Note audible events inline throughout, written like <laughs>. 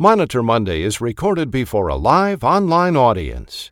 Monitor Monday is recorded before a live online audience.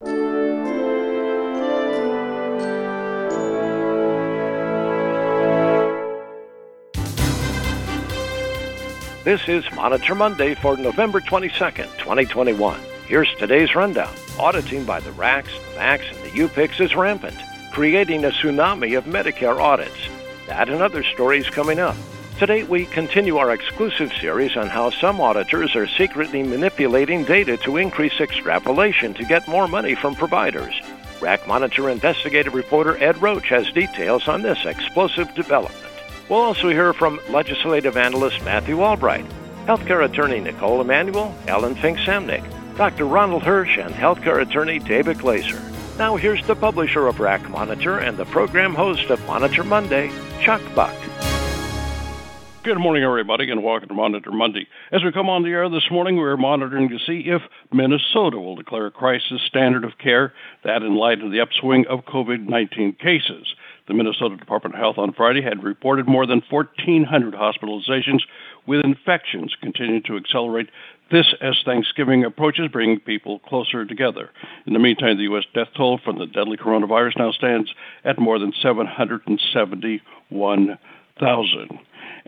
This is Monitor Monday for November 22nd, 2021. Here's today's rundown. Auditing by the RACs, the MACs, and the UPICs is rampant, creating a tsunami of Medicare audits. That and other stories coming up. Today, we continue our exclusive series on how some auditors are secretly manipulating data to increase extrapolation to get more money from providers. RAC Monitor investigative reporter Ed Roche has details on this explosive development. We'll also hear from legislative analyst Matthew Albright, healthcare attorney Nicole Emanuel, Ellen Fink-Samnick, Dr. Ronald Hirsch, and healthcare attorney David Glazer. Now here's the publisher of RAC Monitor and the program host of Monitor Monday, Chuck Buck. Good morning, everybody, and welcome to Monitor Monday. As we come on the air this morning, we're monitoring to see if Minnesota will declare a crisis standard of care, that in light of the upswing of COVID 19 cases. The Minnesota Department of Health on Friday had reported more than 1,400 hospitalizations, with infections continuing to accelerate. This, as Thanksgiving approaches, bringing people closer together. In the meantime, the U.S. death toll from the deadly coronavirus now stands at more than 771,000.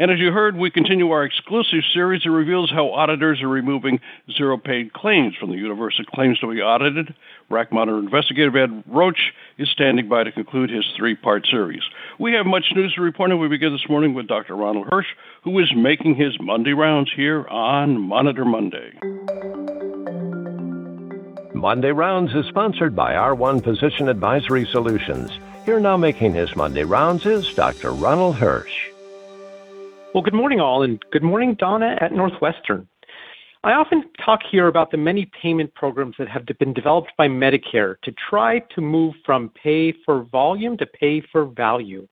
And as you heard, we continue our exclusive series that reveals how auditors are removing zero paid claims from the universe of claims to be audited. RAC Monitor investigative Ed Roche is standing by to conclude his three part series. We have much news to report, and we begin this morning with Dr. Ronald Hirsch, who is making his Monday rounds here on Monitor Monday. Monday Rounds is sponsored by R1 Physician Advisory Solutions. Here now making his Monday rounds is Dr. Ronald Hirsch. Well, good morning, all, and good morning, Donna at Northwestern. I often talk here about the many payment programs that have been developed by Medicare to try to move from pay for volume to pay for value.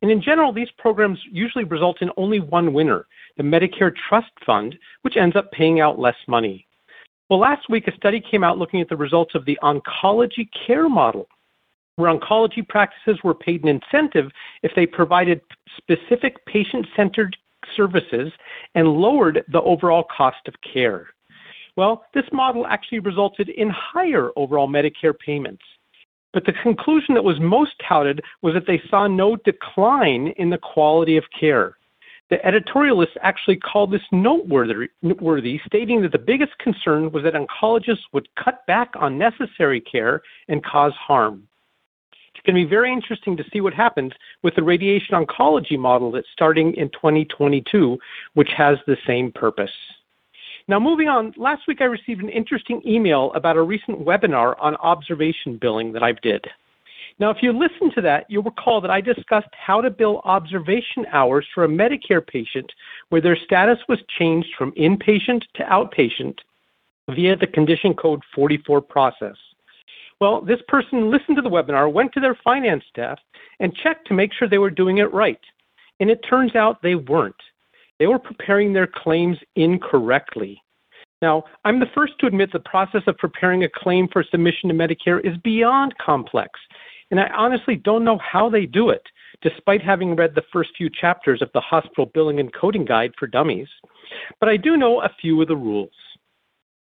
And in general, these programs usually result in only one winner, the Medicare Trust Fund, which ends up paying out less money. Well, last week, a study came out looking at the results of the oncology care model, where oncology practices were paid an incentive if they provided specific patient centered services and lowered the overall cost of care. Well, this model actually resulted in higher overall Medicare payments. But the conclusion that was most touted was that they saw no decline in the quality of care. The editorialists actually called this noteworthy, stating that the biggest concern was that oncologists would cut back on necessary care and cause harm going to be very interesting to see what happens with the radiation oncology model that's starting in 2022, which has the same purpose. Now, moving on, last week I received an interesting email about a recent webinar on observation billing that I did. Now, if you listen to that, you'll recall that I discussed how to bill observation hours for a Medicare patient where their status was changed from inpatient to outpatient via the condition code 44 process. Well, this person listened to the webinar, went to their finance staff, and checked to make sure they were doing it right. And it turns out they weren't. They were preparing their claims incorrectly. Now, I'm the first to admit the process of preparing a claim for submission to Medicare is beyond complex, and I honestly don't know how they do it, despite having read the first few chapters of the Hospital Billing and Coding Guide for Dummies. But I do know a few of the rules.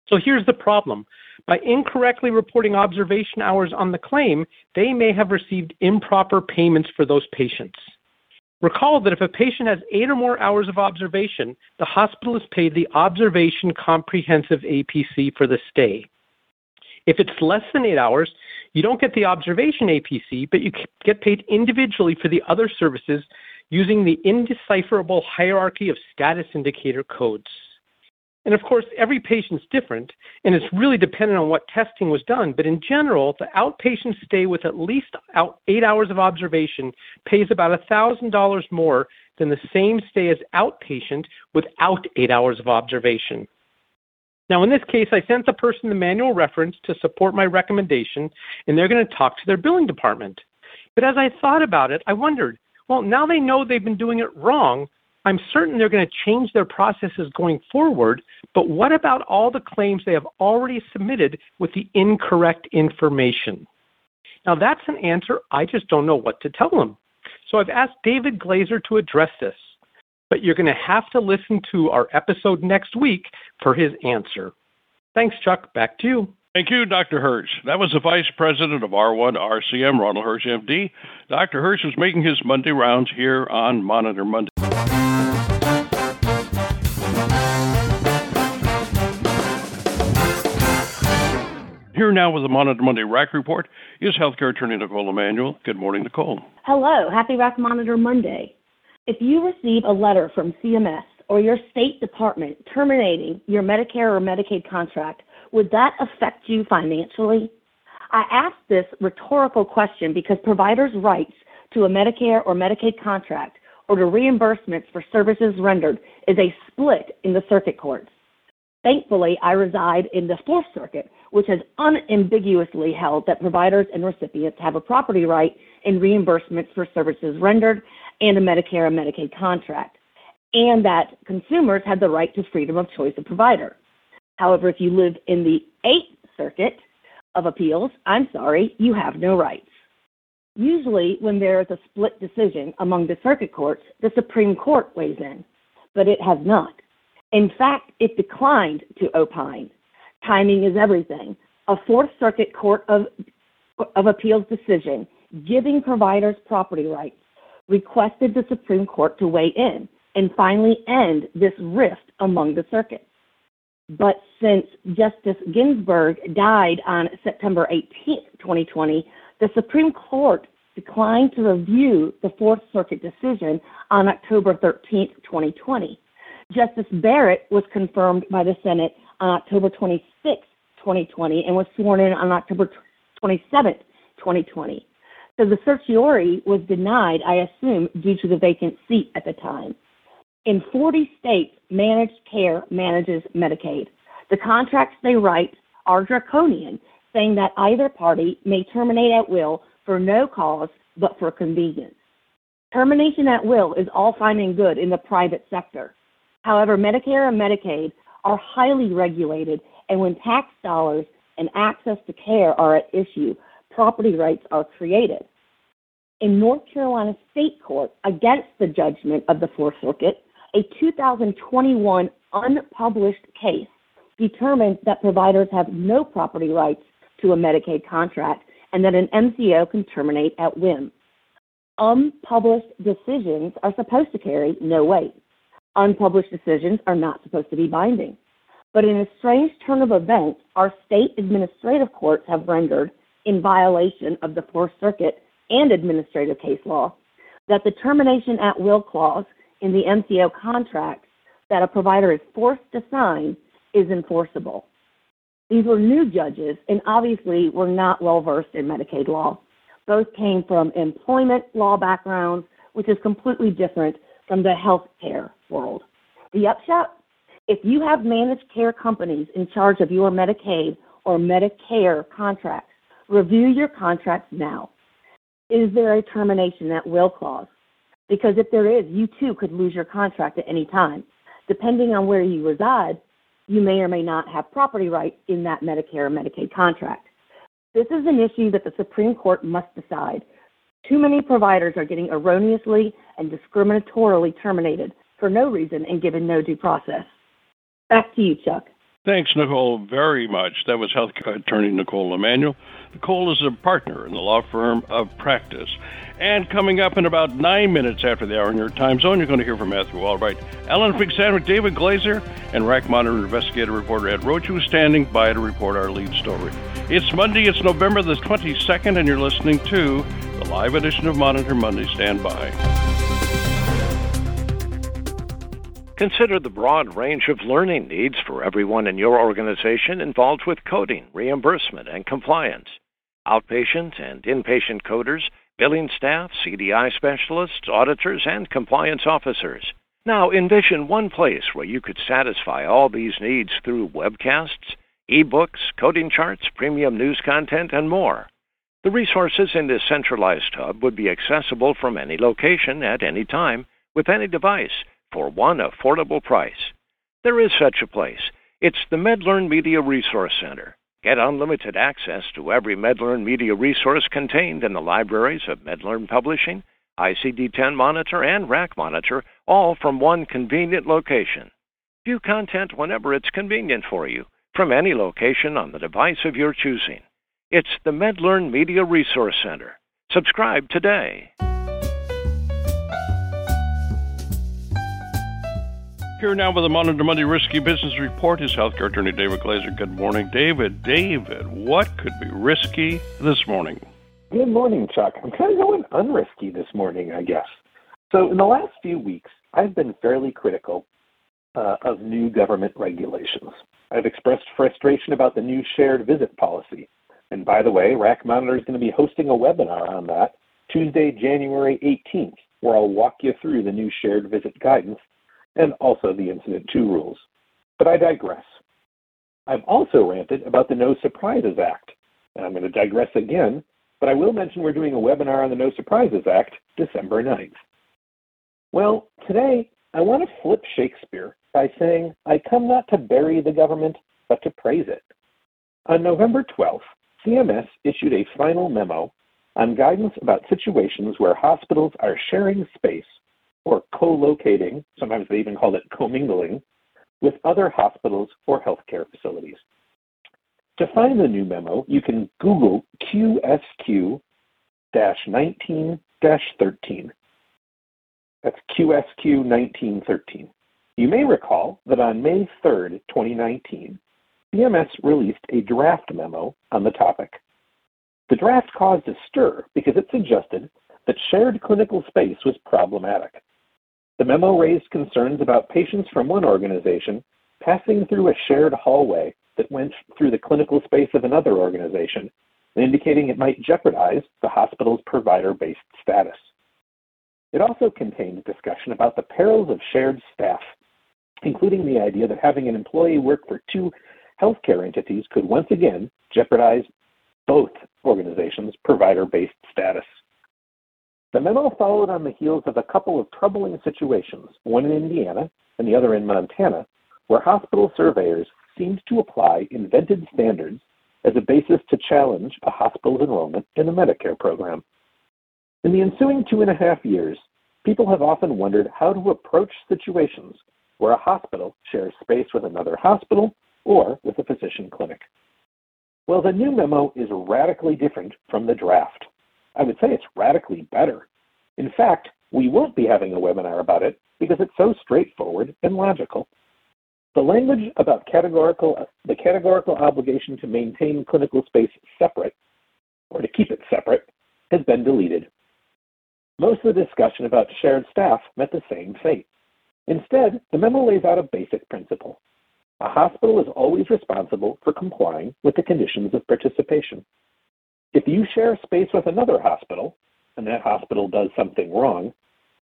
So here's the problem by incorrectly reporting observation hours on the claim, they may have received improper payments for those patients. Recall that if a patient has eight or more hours of observation, the hospital is paid the observation comprehensive APC for the stay. If it's less than eight hours, you don't get the observation APC, but you get paid individually for the other services using the indecipherable hierarchy of status indicator codes. And of course, every patient's different, and it's really dependent on what testing was done. But in general, the outpatient stay with at least eight hours of observation pays about $1,000 more than the same stay as outpatient without eight hours of observation. Now, in this case, I sent the person the manual reference to support my recommendation, and they're going to talk to their billing department. But as I thought about it, I wondered, well, now they know they've been doing it wrong. I'm certain they're going to change their processes going forward, but what about all the claims they have already submitted with the incorrect information? Now, that's an answer I just don't know what to tell them. So I've asked David Glazer to address this. but you're going to have to listen to our episode next week for his answer. Thanks, Chuck. Back to you. Thank you, Dr. Hirsch. That was the Vice President of R1 RCM, Ronald Hirsch, MD. Dr. Hirsch was making his Monday rounds here on Monitor Monday. Here now with the Monitor Monday RAC report is healthcare attorney Nicole Emanuel. Good morning, Nicole. Hello. Happy RAC Monitor Monday. If you receive a letter from CMS or your state department terminating your Medicare or Medicaid contract, would that affect you financially? I ask this rhetorical question because providers' rights to a Medicare or Medicaid contract or to reimbursements for services rendered is a split in the circuit courts. Thankfully, I reside in the Fourth Circuit, which has unambiguously held that providers and recipients have a property right in reimbursements for services rendered and a Medicare and Medicaid contract, and that consumers have the right to freedom of choice of provider. However, if you live in the Eighth Circuit of Appeals, I'm sorry, you have no rights. Usually, when there is a split decision among the circuit courts, the Supreme Court weighs in, but it has not. In fact, it declined to opine. Timing is everything. A Fourth Circuit Court of, of Appeals decision giving providers property rights requested the Supreme Court to weigh in and finally end this rift among the circuits. But since Justice Ginsburg died on September 18, 2020, the Supreme Court declined to review the Fourth Circuit decision on October 13, 2020. Justice Barrett was confirmed by the Senate on October 26, 2020, and was sworn in on October 27, 2020. So the certiorari was denied, I assume, due to the vacant seat at the time. In 40 states, managed care manages Medicaid. The contracts they write are draconian, saying that either party may terminate at will for no cause but for convenience. Termination at will is all fine and good in the private sector. However, Medicare and Medicaid are highly regulated, and when tax dollars and access to care are at issue, property rights are created. In North Carolina State Court, against the judgment of the Fourth Circuit, a 2021 unpublished case determined that providers have no property rights to a Medicaid contract and that an MCO can terminate at whim. Unpublished decisions are supposed to carry no weight. Unpublished decisions are not supposed to be binding. But in a strange turn of events, our state administrative courts have rendered, in violation of the Fourth Circuit and administrative case law, that the termination at will clause in the MCO contract that a provider is forced to sign is enforceable. These were new judges and obviously were not well versed in Medicaid law. Both came from employment law backgrounds, which is completely different from the healthcare world. The upshot? If you have managed care companies in charge of your Medicaid or Medicare contracts, review your contracts now. Is there a termination at will clause? Because if there is, you too could lose your contract at any time. Depending on where you reside, you may or may not have property rights in that Medicare or Medicaid contract. This is an issue that the Supreme Court must decide. Too many providers are getting erroneously and discriminatorily terminated for no reason and given no due process. Back to you, Chuck. Thanks, Nicole, very much. That was health attorney Nicole Emanuel. Nicole is a partner in the law firm of Practus. And coming up in about nine minutes after the hour in your time zone, you're going to hear from Matthew Albright, Alan Fink-Samnick, David Glazer, and RAC Monitor investigative reporter Ed Roche, who's standing by to report our lead story. It's Monday, it's November the 22nd, and you're listening to the live edition of Monitor Monday. Stand by. Consider the broad range of learning needs for everyone in your organization involved with coding, reimbursement, and compliance. Outpatient and inpatient coders, billing staff, CDI specialists, auditors, and compliance officers. Now envision one place where you could satisfy all these needs through webcasts, ebooks, coding charts, premium news content, and more. The resources in this centralized hub would be accessible from any location at any time with any device for one affordable price. There is such a place. It's the MedLearn Media Resource Center. Get unlimited access to every MedLearn media resource contained in the libraries of MedLearn Publishing, ICD 10 monitor, and RAC Monitor, all from one convenient location. View content whenever it's convenient for you, from any location on the device of your choosing. It's the MedLearn Media Resource Center. Subscribe today. Here now with the Monitor Monday Risky Business Report is healthcare attorney David Glazer. Good morning, David. David, what could be risky this morning? Good morning, Chuck. I'm kind of going unrisky this morning, I guess. So, in the last few weeks, I've been fairly critical uh, of new government regulations. I've expressed frustration about the new shared visit policy. And by the way, RAC Monitor is going to be hosting a webinar on that Tuesday, January 18th, where I'll walk you through the new shared visit guidance and also the Incident to rules. But I digress. I've also ranted about the No Surprises Act, and I'm going to digress again, but I will mention we're doing a webinar on the No Surprises Act December 9th. Well, today I want to flip Shakespeare by saying, I come not to bury the government, but to praise it. On November 12th, CMS issued a final memo on guidance about situations where hospitals are sharing space or co-locating, sometimes they even call it commingling, with other hospitals or healthcare facilities. To find the new memo, you can Google QSO 19 13. That's QSO 1913. You may recall that on May 3, 2019, CMS released a draft memo on the topic. The draft caused a stir because it suggested that shared clinical space was problematic. The memo raised concerns about patients from one organization passing through a shared hallway that went through the clinical space of another organization, indicating it might jeopardize the hospital's provider based status. It also contained discussion about the perils of shared staff, including the idea that having an employee work for two healthcare entities could once again jeopardize both organizations' provider based status. The memo followed on the heels of a couple of troubling situations, one in Indiana and the other in Montana, where hospital surveyors seemed to apply invented standards as a basis to challenge a hospital's enrollment in the Medicare program. In the ensuing two and a half years, people have often wondered how to approach situations where a hospital shares space with another hospital or with a physician clinic. Well, the new memo is radically different from the draft. I would say it's radically better. In fact, we won't be having a webinar about it because it's so straightforward and logical. The language about categorical, the categorical obligation to maintain clinical space separate, or to keep it separate, has been deleted. Most of the discussion about shared staff met the same fate. Instead, the memo lays out a basic principle. A hospital is always responsible for complying with the conditions of participation. If you share space with another hospital, and that hospital does something wrong,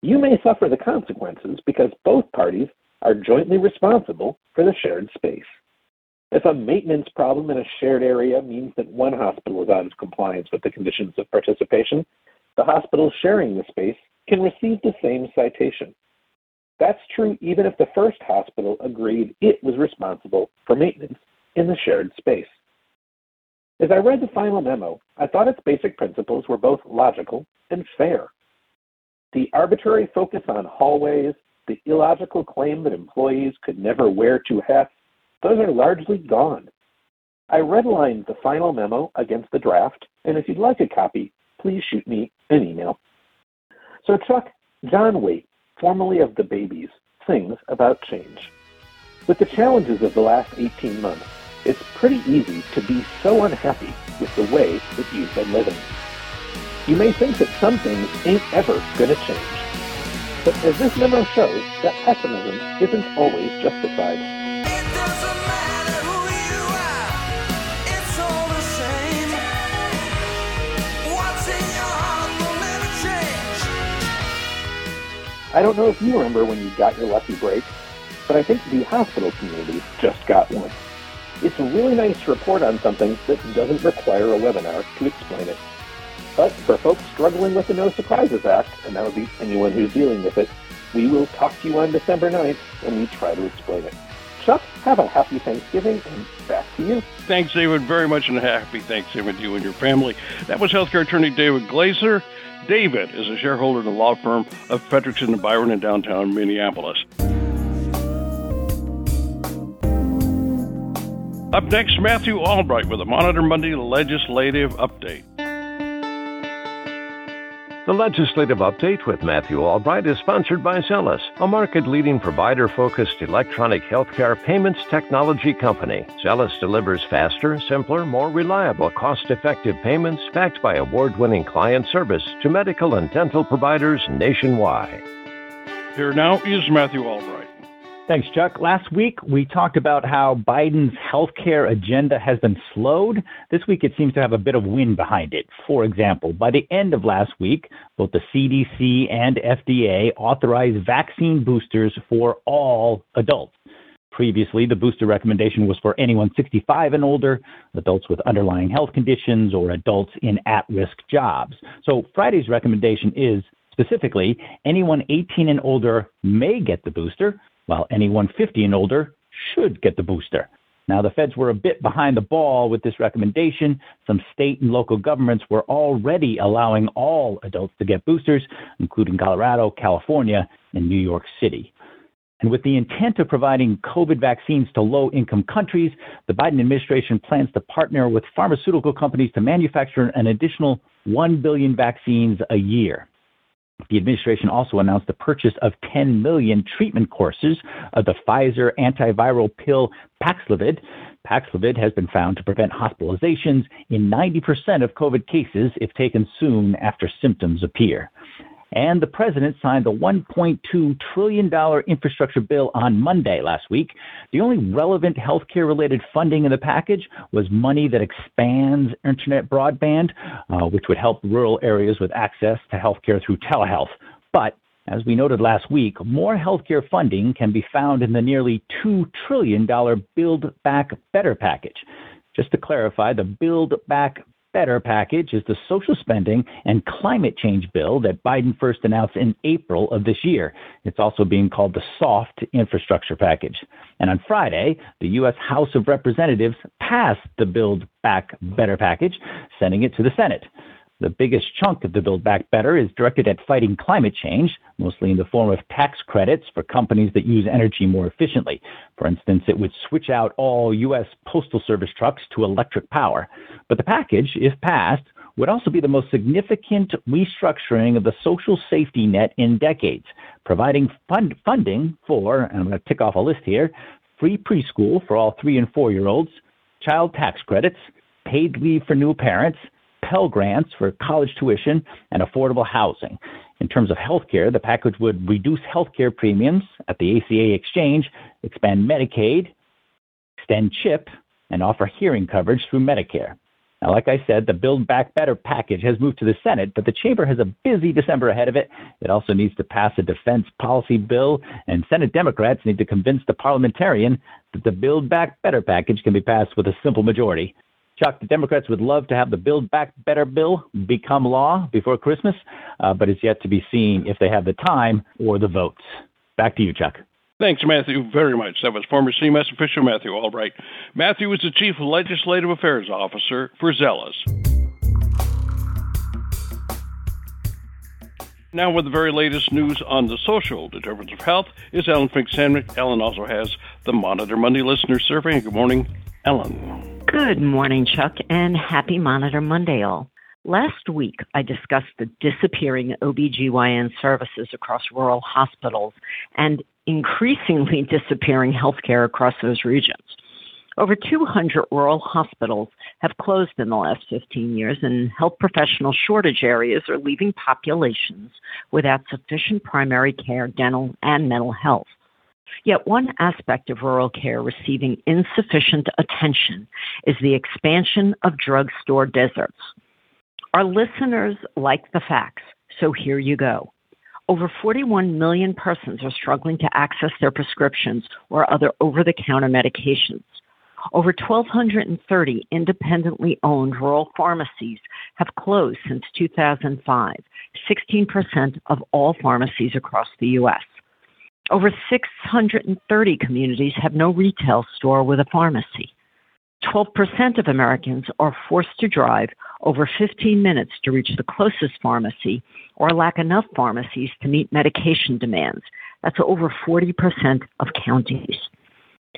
you may suffer the consequences because both parties are jointly responsible for the shared space. If a maintenance problem in a shared area means that one hospital is out of compliance with the conditions of participation, the hospital sharing the space can receive the same citation. That's true even if the first hospital agreed it was responsible for maintenance in the shared space. As I read the final memo, I thought its basic principles were both logical and fair. The arbitrary focus on hallways, the illogical claim that employees could never wear two hats, those are largely gone. I redlined the final memo against the draft, and if you'd like a copy, please shoot me an email. So, Chuck, John Waite, formerly of the Babys, sings about change. With the challenges of the last 18 months, it's pretty easy to be so unhappy with the way that you've been living. You may think that some things ain't ever going to change. But as this memo shows, that pessimism isn't always justified. I don't know if you remember when you got your lucky break, but I think the hospital community just got one. It's really nice to report on something that doesn't require a webinar to explain it. But for folks struggling with the No Surprises Act, and that would be anyone who's dealing with it, we will talk to you on December 9th when we try to explain it. Chuck, have a happy Thanksgiving, and back to you. Thanks, David, very much, and happy Thanksgiving to you and your family. That was healthcare attorney David Glazer. David is a shareholder in the law firm of Fredrikson and Byron in downtown Minneapolis. Up next, Matthew Albright with a Monitor Monday legislative update. The legislative update with Matthew Albright is sponsored by Zelis, a market leading provider focused electronic healthcare payments technology company. Zelis delivers faster, simpler, more reliable, cost effective payments backed by award winning client service to medical and dental providers nationwide. Here now is Matthew Albright. Thanks, Chuck. Last week, we talked about how Biden's healthcare agenda has been slowed. This week, it seems to have a bit of wind behind it. For example, by the end of last week, both the CDC and FDA authorized vaccine boosters for all adults. Previously, the booster recommendation was for anyone 65 and older, adults with underlying health conditions, or adults in at risk jobs. So Friday's recommendation is specifically anyone 18 and older may get the booster, while anyone 50 and older should get the booster. Now, the feds were a bit behind the ball with this recommendation. Some state and local governments were already allowing all adults to get boosters, including Colorado, California, and New York City. And with the intent of providing COVID vaccines to low income countries, the Biden administration plans to partner with pharmaceutical companies to manufacture an additional 1 billion vaccines a year. The administration also announced the purchase of 10 million treatment courses of the Pfizer antiviral pill Paxlovid. Paxlovid has been found to prevent hospitalizations in 90% of COVID cases if taken soon after symptoms appear and the president signed the $1.2 trillion infrastructure bill on Monday last week. The only relevant healthcare related funding in the package was money that expands internet broadband, uh, which would help rural areas with access to healthcare through telehealth. But as we noted last week, more healthcare funding can be found in the nearly $2 trillion Build Back Better package. Just to clarify, the Build Back Better package is the social spending and climate change bill that Biden first announced in April of this year. It's also being called the soft infrastructure package. And on Friday, the U.S. House of Representatives passed the Build Back Better package, sending it to the Senate. The biggest chunk of the Build Back Better is directed at fighting climate change, mostly in the form of tax credits for companies that use energy more efficiently. For instance, it would switch out all U.S. Postal Service trucks to electric power. But the package, if passed, would also be the most significant restructuring of the social safety net in decades, providing fund funding for, and I'm going to tick off a list here, free preschool for all three and four year olds, child tax credits, paid leave for new parents, Pell Grants for college tuition and affordable housing. In terms of healthcare, the package would reduce healthcare premiums at the ACA exchange, expand Medicaid, extend CHIP, and offer hearing coverage through Medicare. Now, like I said, the Build Back Better package has moved to the Senate, but the chamber has a busy December ahead of it. It also needs to pass a defense policy bill, and Senate Democrats need to convince the parliamentarian that the Build Back Better package can be passed with a simple majority. Chuck, the Democrats would love to have the Build Back Better bill become law before Christmas, uh, but it's yet to be seen if they have the time or the votes. Back to you, Chuck. Thanks, Matthew, very much. That was former CMS official Matthew Albright. Matthew is the Chief Legislative Affairs Officer for Zelis. Now, with the very latest news on the social determinants of health is Ellen Fink-Samnick. Ellen also has the Monitor Monday Listener Survey. Good morning, Ellen. Good morning, Chuck, and happy Monitor Monday, all. Last week, I discussed the disappearing OBGYN services across rural hospitals and increasingly <laughs> disappearing healthcare across those regions. Over 200 rural hospitals have closed in the last 15 years, and health professional shortage areas are leaving populations without sufficient primary care, dental, and mental health. Yet one aspect of rural care receiving insufficient attention is the expansion of drugstore deserts. Our listeners like the facts, so here you go. Over 41 million persons are struggling to access their prescriptions or other over the counter medications. Over 1,230 independently owned rural pharmacies have closed since 2005, 16% of all pharmacies across the U.S. Over 630 communities have no retail store with a pharmacy. 12% of Americans are forced to drive over 15 minutes to reach the closest pharmacy or lack enough pharmacies to meet medication demands. That's over 40% of counties.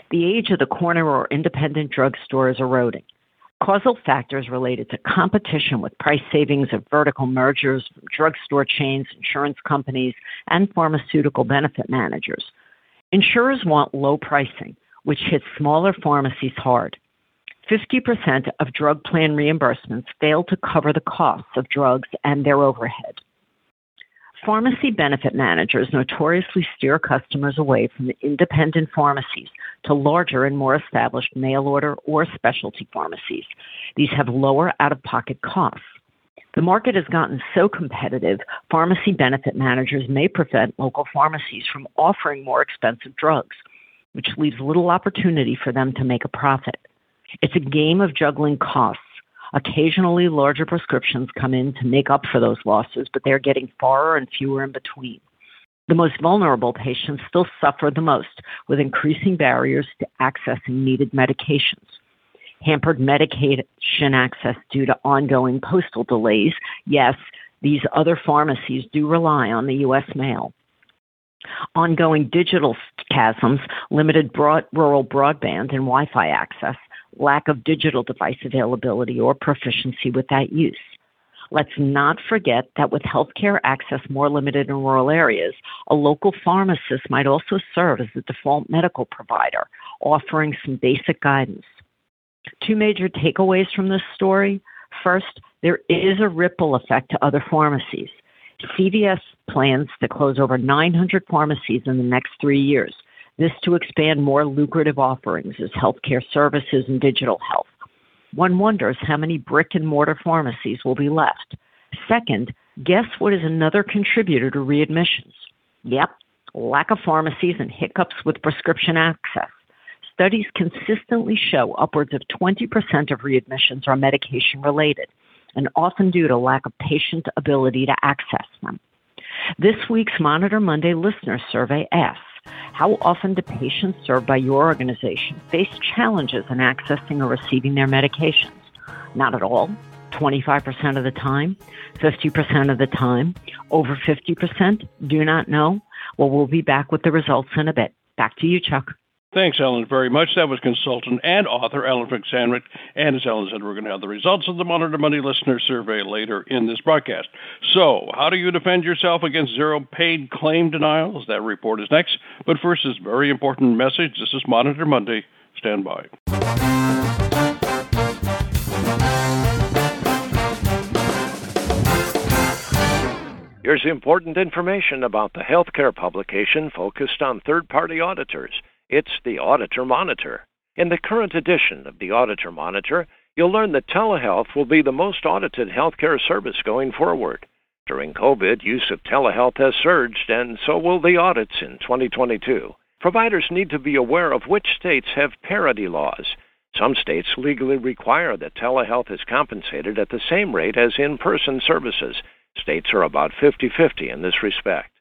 The age of the corner or independent drugstore is eroding. Causal factors related to competition with price savings of vertical mergers from drugstore chains, insurance companies, and pharmaceutical benefit managers. Insurers want low pricing, which hits smaller pharmacies hard. 50% of drug plan reimbursements fail to cover the costs of drugs and their overhead. Pharmacy benefit managers notoriously steer customers away from independent pharmacies to larger and more established mail order or specialty pharmacies. These have lower out of pocket costs. The market has gotten so competitive, pharmacy benefit managers may prevent local pharmacies from offering more expensive drugs, which leaves little opportunity for them to make a profit. It's a game of juggling costs Occasionally, larger prescriptions come in to make up for those losses, but they're getting far and fewer in between. The most vulnerable patients still suffer the most with increasing barriers to accessing needed medications. Hampered medication access due to ongoing postal delays. Yes, these other pharmacies do rely on the U.S. mail. Ongoing digital chasms, limited broad, rural broadband and Wi Fi access, lack of digital device availability or proficiency with that use. Let's not forget that with healthcare access more limited in rural areas, a local pharmacist might also serve as the default medical provider, offering some basic guidance. Two major takeaways from this story. First, there is a ripple effect to other pharmacies. CVS plans to close over 900 pharmacies in the next three years, this to expand more lucrative offerings as healthcare services and digital health. One wonders how many brick and mortar pharmacies will be left. Second, guess what is another contributor to readmissions? Yep, lack of pharmacies and hiccups with prescription access. Studies consistently show upwards of 20% of readmissions are medication related, and often due to lack of patient ability to access them. This week's Monitor Monday listener survey asks how often do patients served by your organization face challenges in accessing or receiving their medications? Not at all. 25% of the time, 50% of the time, over 50% do not know. Well, we'll be back with the results in a bit. Back to you, Chuck. Thanks, Ellen, very much. That was consultant and author Ellen Fink-Samnick. And as Ellen said, we're going to have the results of the Monitor Monday listener survey later in this broadcast. So, how do you defend yourself against zero paid claim denials? That report is next. But first, this very important message. This is Monitor Monday. Stand by. Here's important information about the healthcare publication focused on third party auditors. It's the Auditor Monitor. In the current edition of the Auditor Monitor, you'll learn that telehealth will be the most audited healthcare service going forward. During COVID, use of telehealth has surged, and so will the audits in 2022. Providers need to be aware of which states have parity laws. Some states legally require that telehealth is compensated at the same rate as in person services. States are about 50 50 in this respect.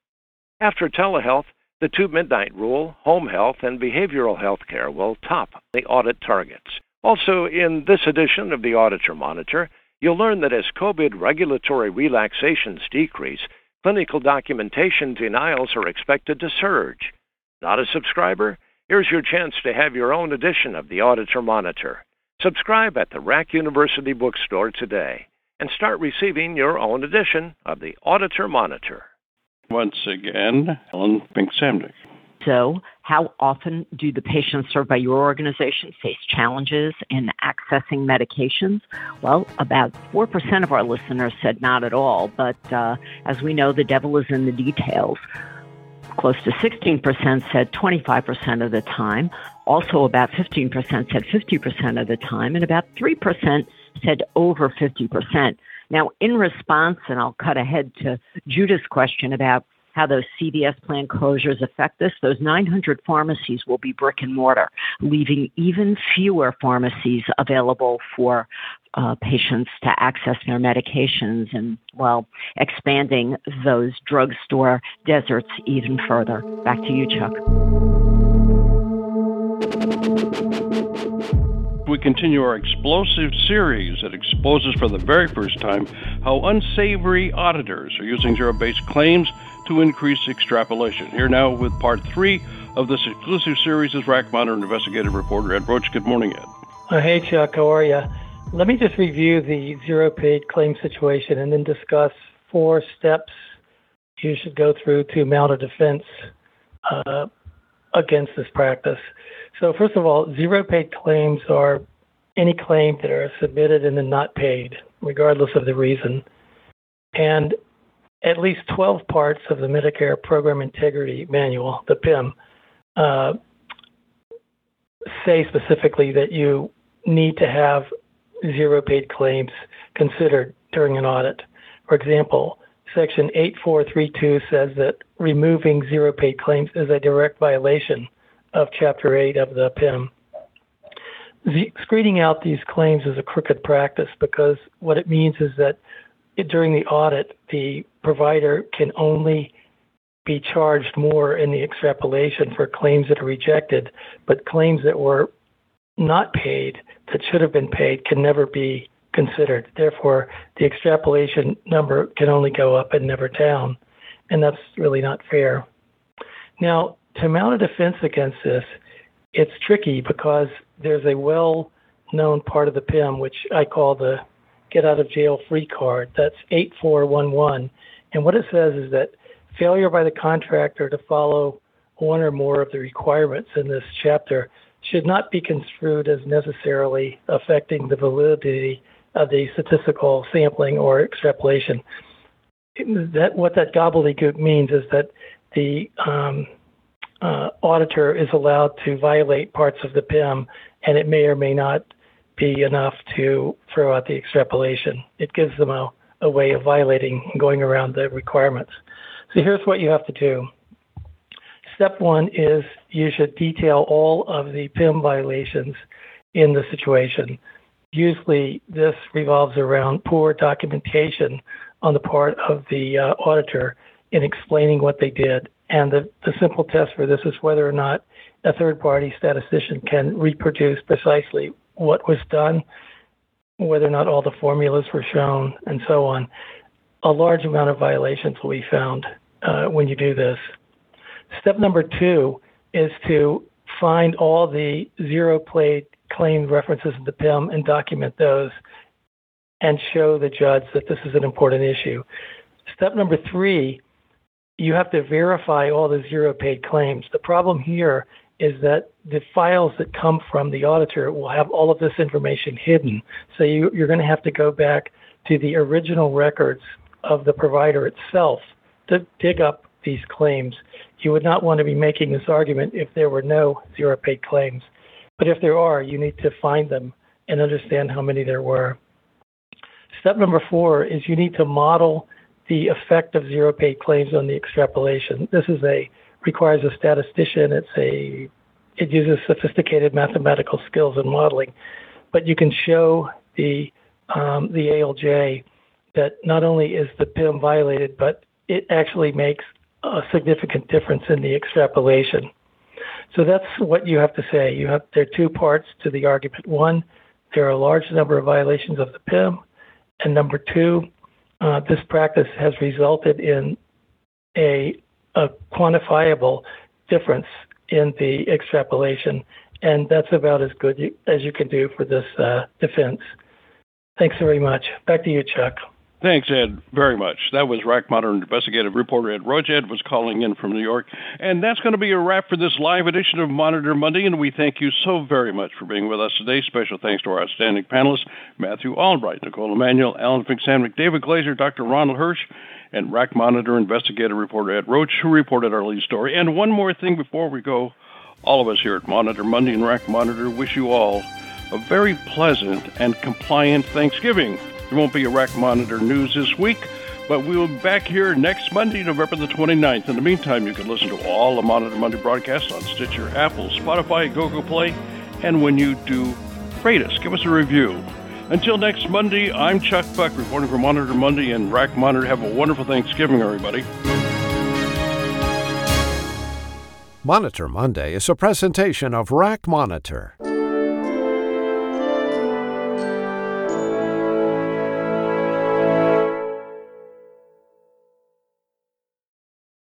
After telehealth, the two midnight rule, home health, and behavioral health care will top the audit targets. Also, in this edition of the Auditor Monitor, you'll learn that as COVID regulatory relaxations decrease, clinical documentation denials are expected to surge. Not a subscriber? Here's your chance to have your own edition of the Auditor Monitor. Subscribe at the RAC University Bookstore today and start receiving your own edition of the Auditor Monitor. Once again, Ellen Fink-Samnick. So, how often do the patients served by your organization face challenges in accessing medications? Well, about 4% of our listeners said not at all, but uh, as we know, the devil is in the details. Close to 16% said 25% of the time. Also, about 15% said 50% of the time, and about 3% said over 50%. Now, in response, and I'll cut ahead to Judah's question about how those CVS plan closures affect this, those 900 pharmacies will be brick and mortar, leaving even fewer pharmacies available for uh, patients to access their medications and, well, expanding those drugstore deserts even further. Back to you, Chuck. We continue our explosive series that exposes for the very first time how unsavory auditors are using zero based claims to increase extrapolation. Here now with part three of this exclusive series is RAC Monitor investigative reporter Ed Roche. Good morning, Ed. Uh, hey, Chuck. How are you? Let me just review the zero paid claim situation and then discuss four steps you should go through to mount a defense uh, against this practice. So, first of all, zero paid claims are any claim that are submitted and then not paid, regardless of the reason. And at least 12 parts of the Medicare Program Integrity Manual, the PIM, uh, say specifically that you need to have zero paid claims considered during an audit. For example, Section 8432 says that removing zero paid claims is a direct violation of Chapter 8 of the PIM. Screening out these claims is a crooked practice because what it means is that it, during the audit, the provider can only be charged more in the extrapolation for claims that are rejected, but claims that were not paid that should have been paid can never be considered. Therefore, the extrapolation number can only go up and never down, and that's really not fair. Now, to mount a defense against this, it's tricky because there's a well known part of the PIM, which I call the get out of jail free card. That's 8411. And what it says is that failure by the contractor to follow one or more of the requirements in this chapter should not be construed as necessarily affecting the validity of the statistical sampling or extrapolation. That what that gobbledygook means is that the um, uh, auditor is allowed to violate parts of the PIM, and it may or may not be enough to throw out the extrapolation. It gives them a, a way of violating and going around the requirements. So here's what you have to do. Step one is you should detail all of the PIM violations in the situation. Usually, this revolves around poor documentation on the part of the uh, auditor in explaining what they did. And the, the simple test for this is whether or not a third party statistician can reproduce precisely what was done, whether or not all the formulas were shown, and so on. A large amount of violations will be found uh, when you do this. Step number two is to find all the zero paid claim references in the PIM and document those and show the judge that this is an important issue. Step number three, you have to verify all the zero paid claims. The problem here is that the files that come from the auditor will have all of this information hidden. So you, are going to have to go back to the original records of the provider itself to dig up these claims. You would not want to be making this argument if there were no zero paid claims. But if there are, you need to find them and understand how many there were. Step number four is you need to model the effect of zero paid claims on the extrapolation. This is a requires a statistician. It's a it uses sophisticated mathematical skills and modeling, but you can show the um, the ALJ that not only is the PIM violated, but it actually makes a significant difference in the extrapolation. So that's what you have to say. You have there are two parts to the argument. One, there are a large number of violations of the PIM, and number two, uh, this practice has resulted in a, a quantifiable difference in the extrapolation, and that's about as good as you can do for this uh, defense. Thanks very much. Back to you, Chuck. Thanks, Ed, very much. That was RAC Monitor investigative reporter Ed Roche. Ed was calling in from New York. And that's going to be a wrap for this live edition of Monitor Monday. And we thank you so very much for being with us today. Special thanks to our outstanding panelists Matthew Albright, Nicole Emanuel, Alan Fink-Samnick, David Glazer, Dr. Ronald Hirsch, and RAC Monitor investigative reporter Ed Roche, who reported our lead story. And one more thing before we go all of us here at Monitor Monday and RAC Monitor wish you all a very pleasant and compliant Thanksgiving. There won't be a RAC Monitor news this week, but we will be back here next Monday, November the 29th. In the meantime, you can listen to all the Monitor Monday broadcasts on Stitcher, Apple, Spotify, Google Play, and when you do, rate us, give us a review. Until next Monday, I'm Chuck Buck reporting for Monitor Monday and RAC Monitor. Have a wonderful Thanksgiving, everybody. Monitor Monday is a presentation of RAC Monitor.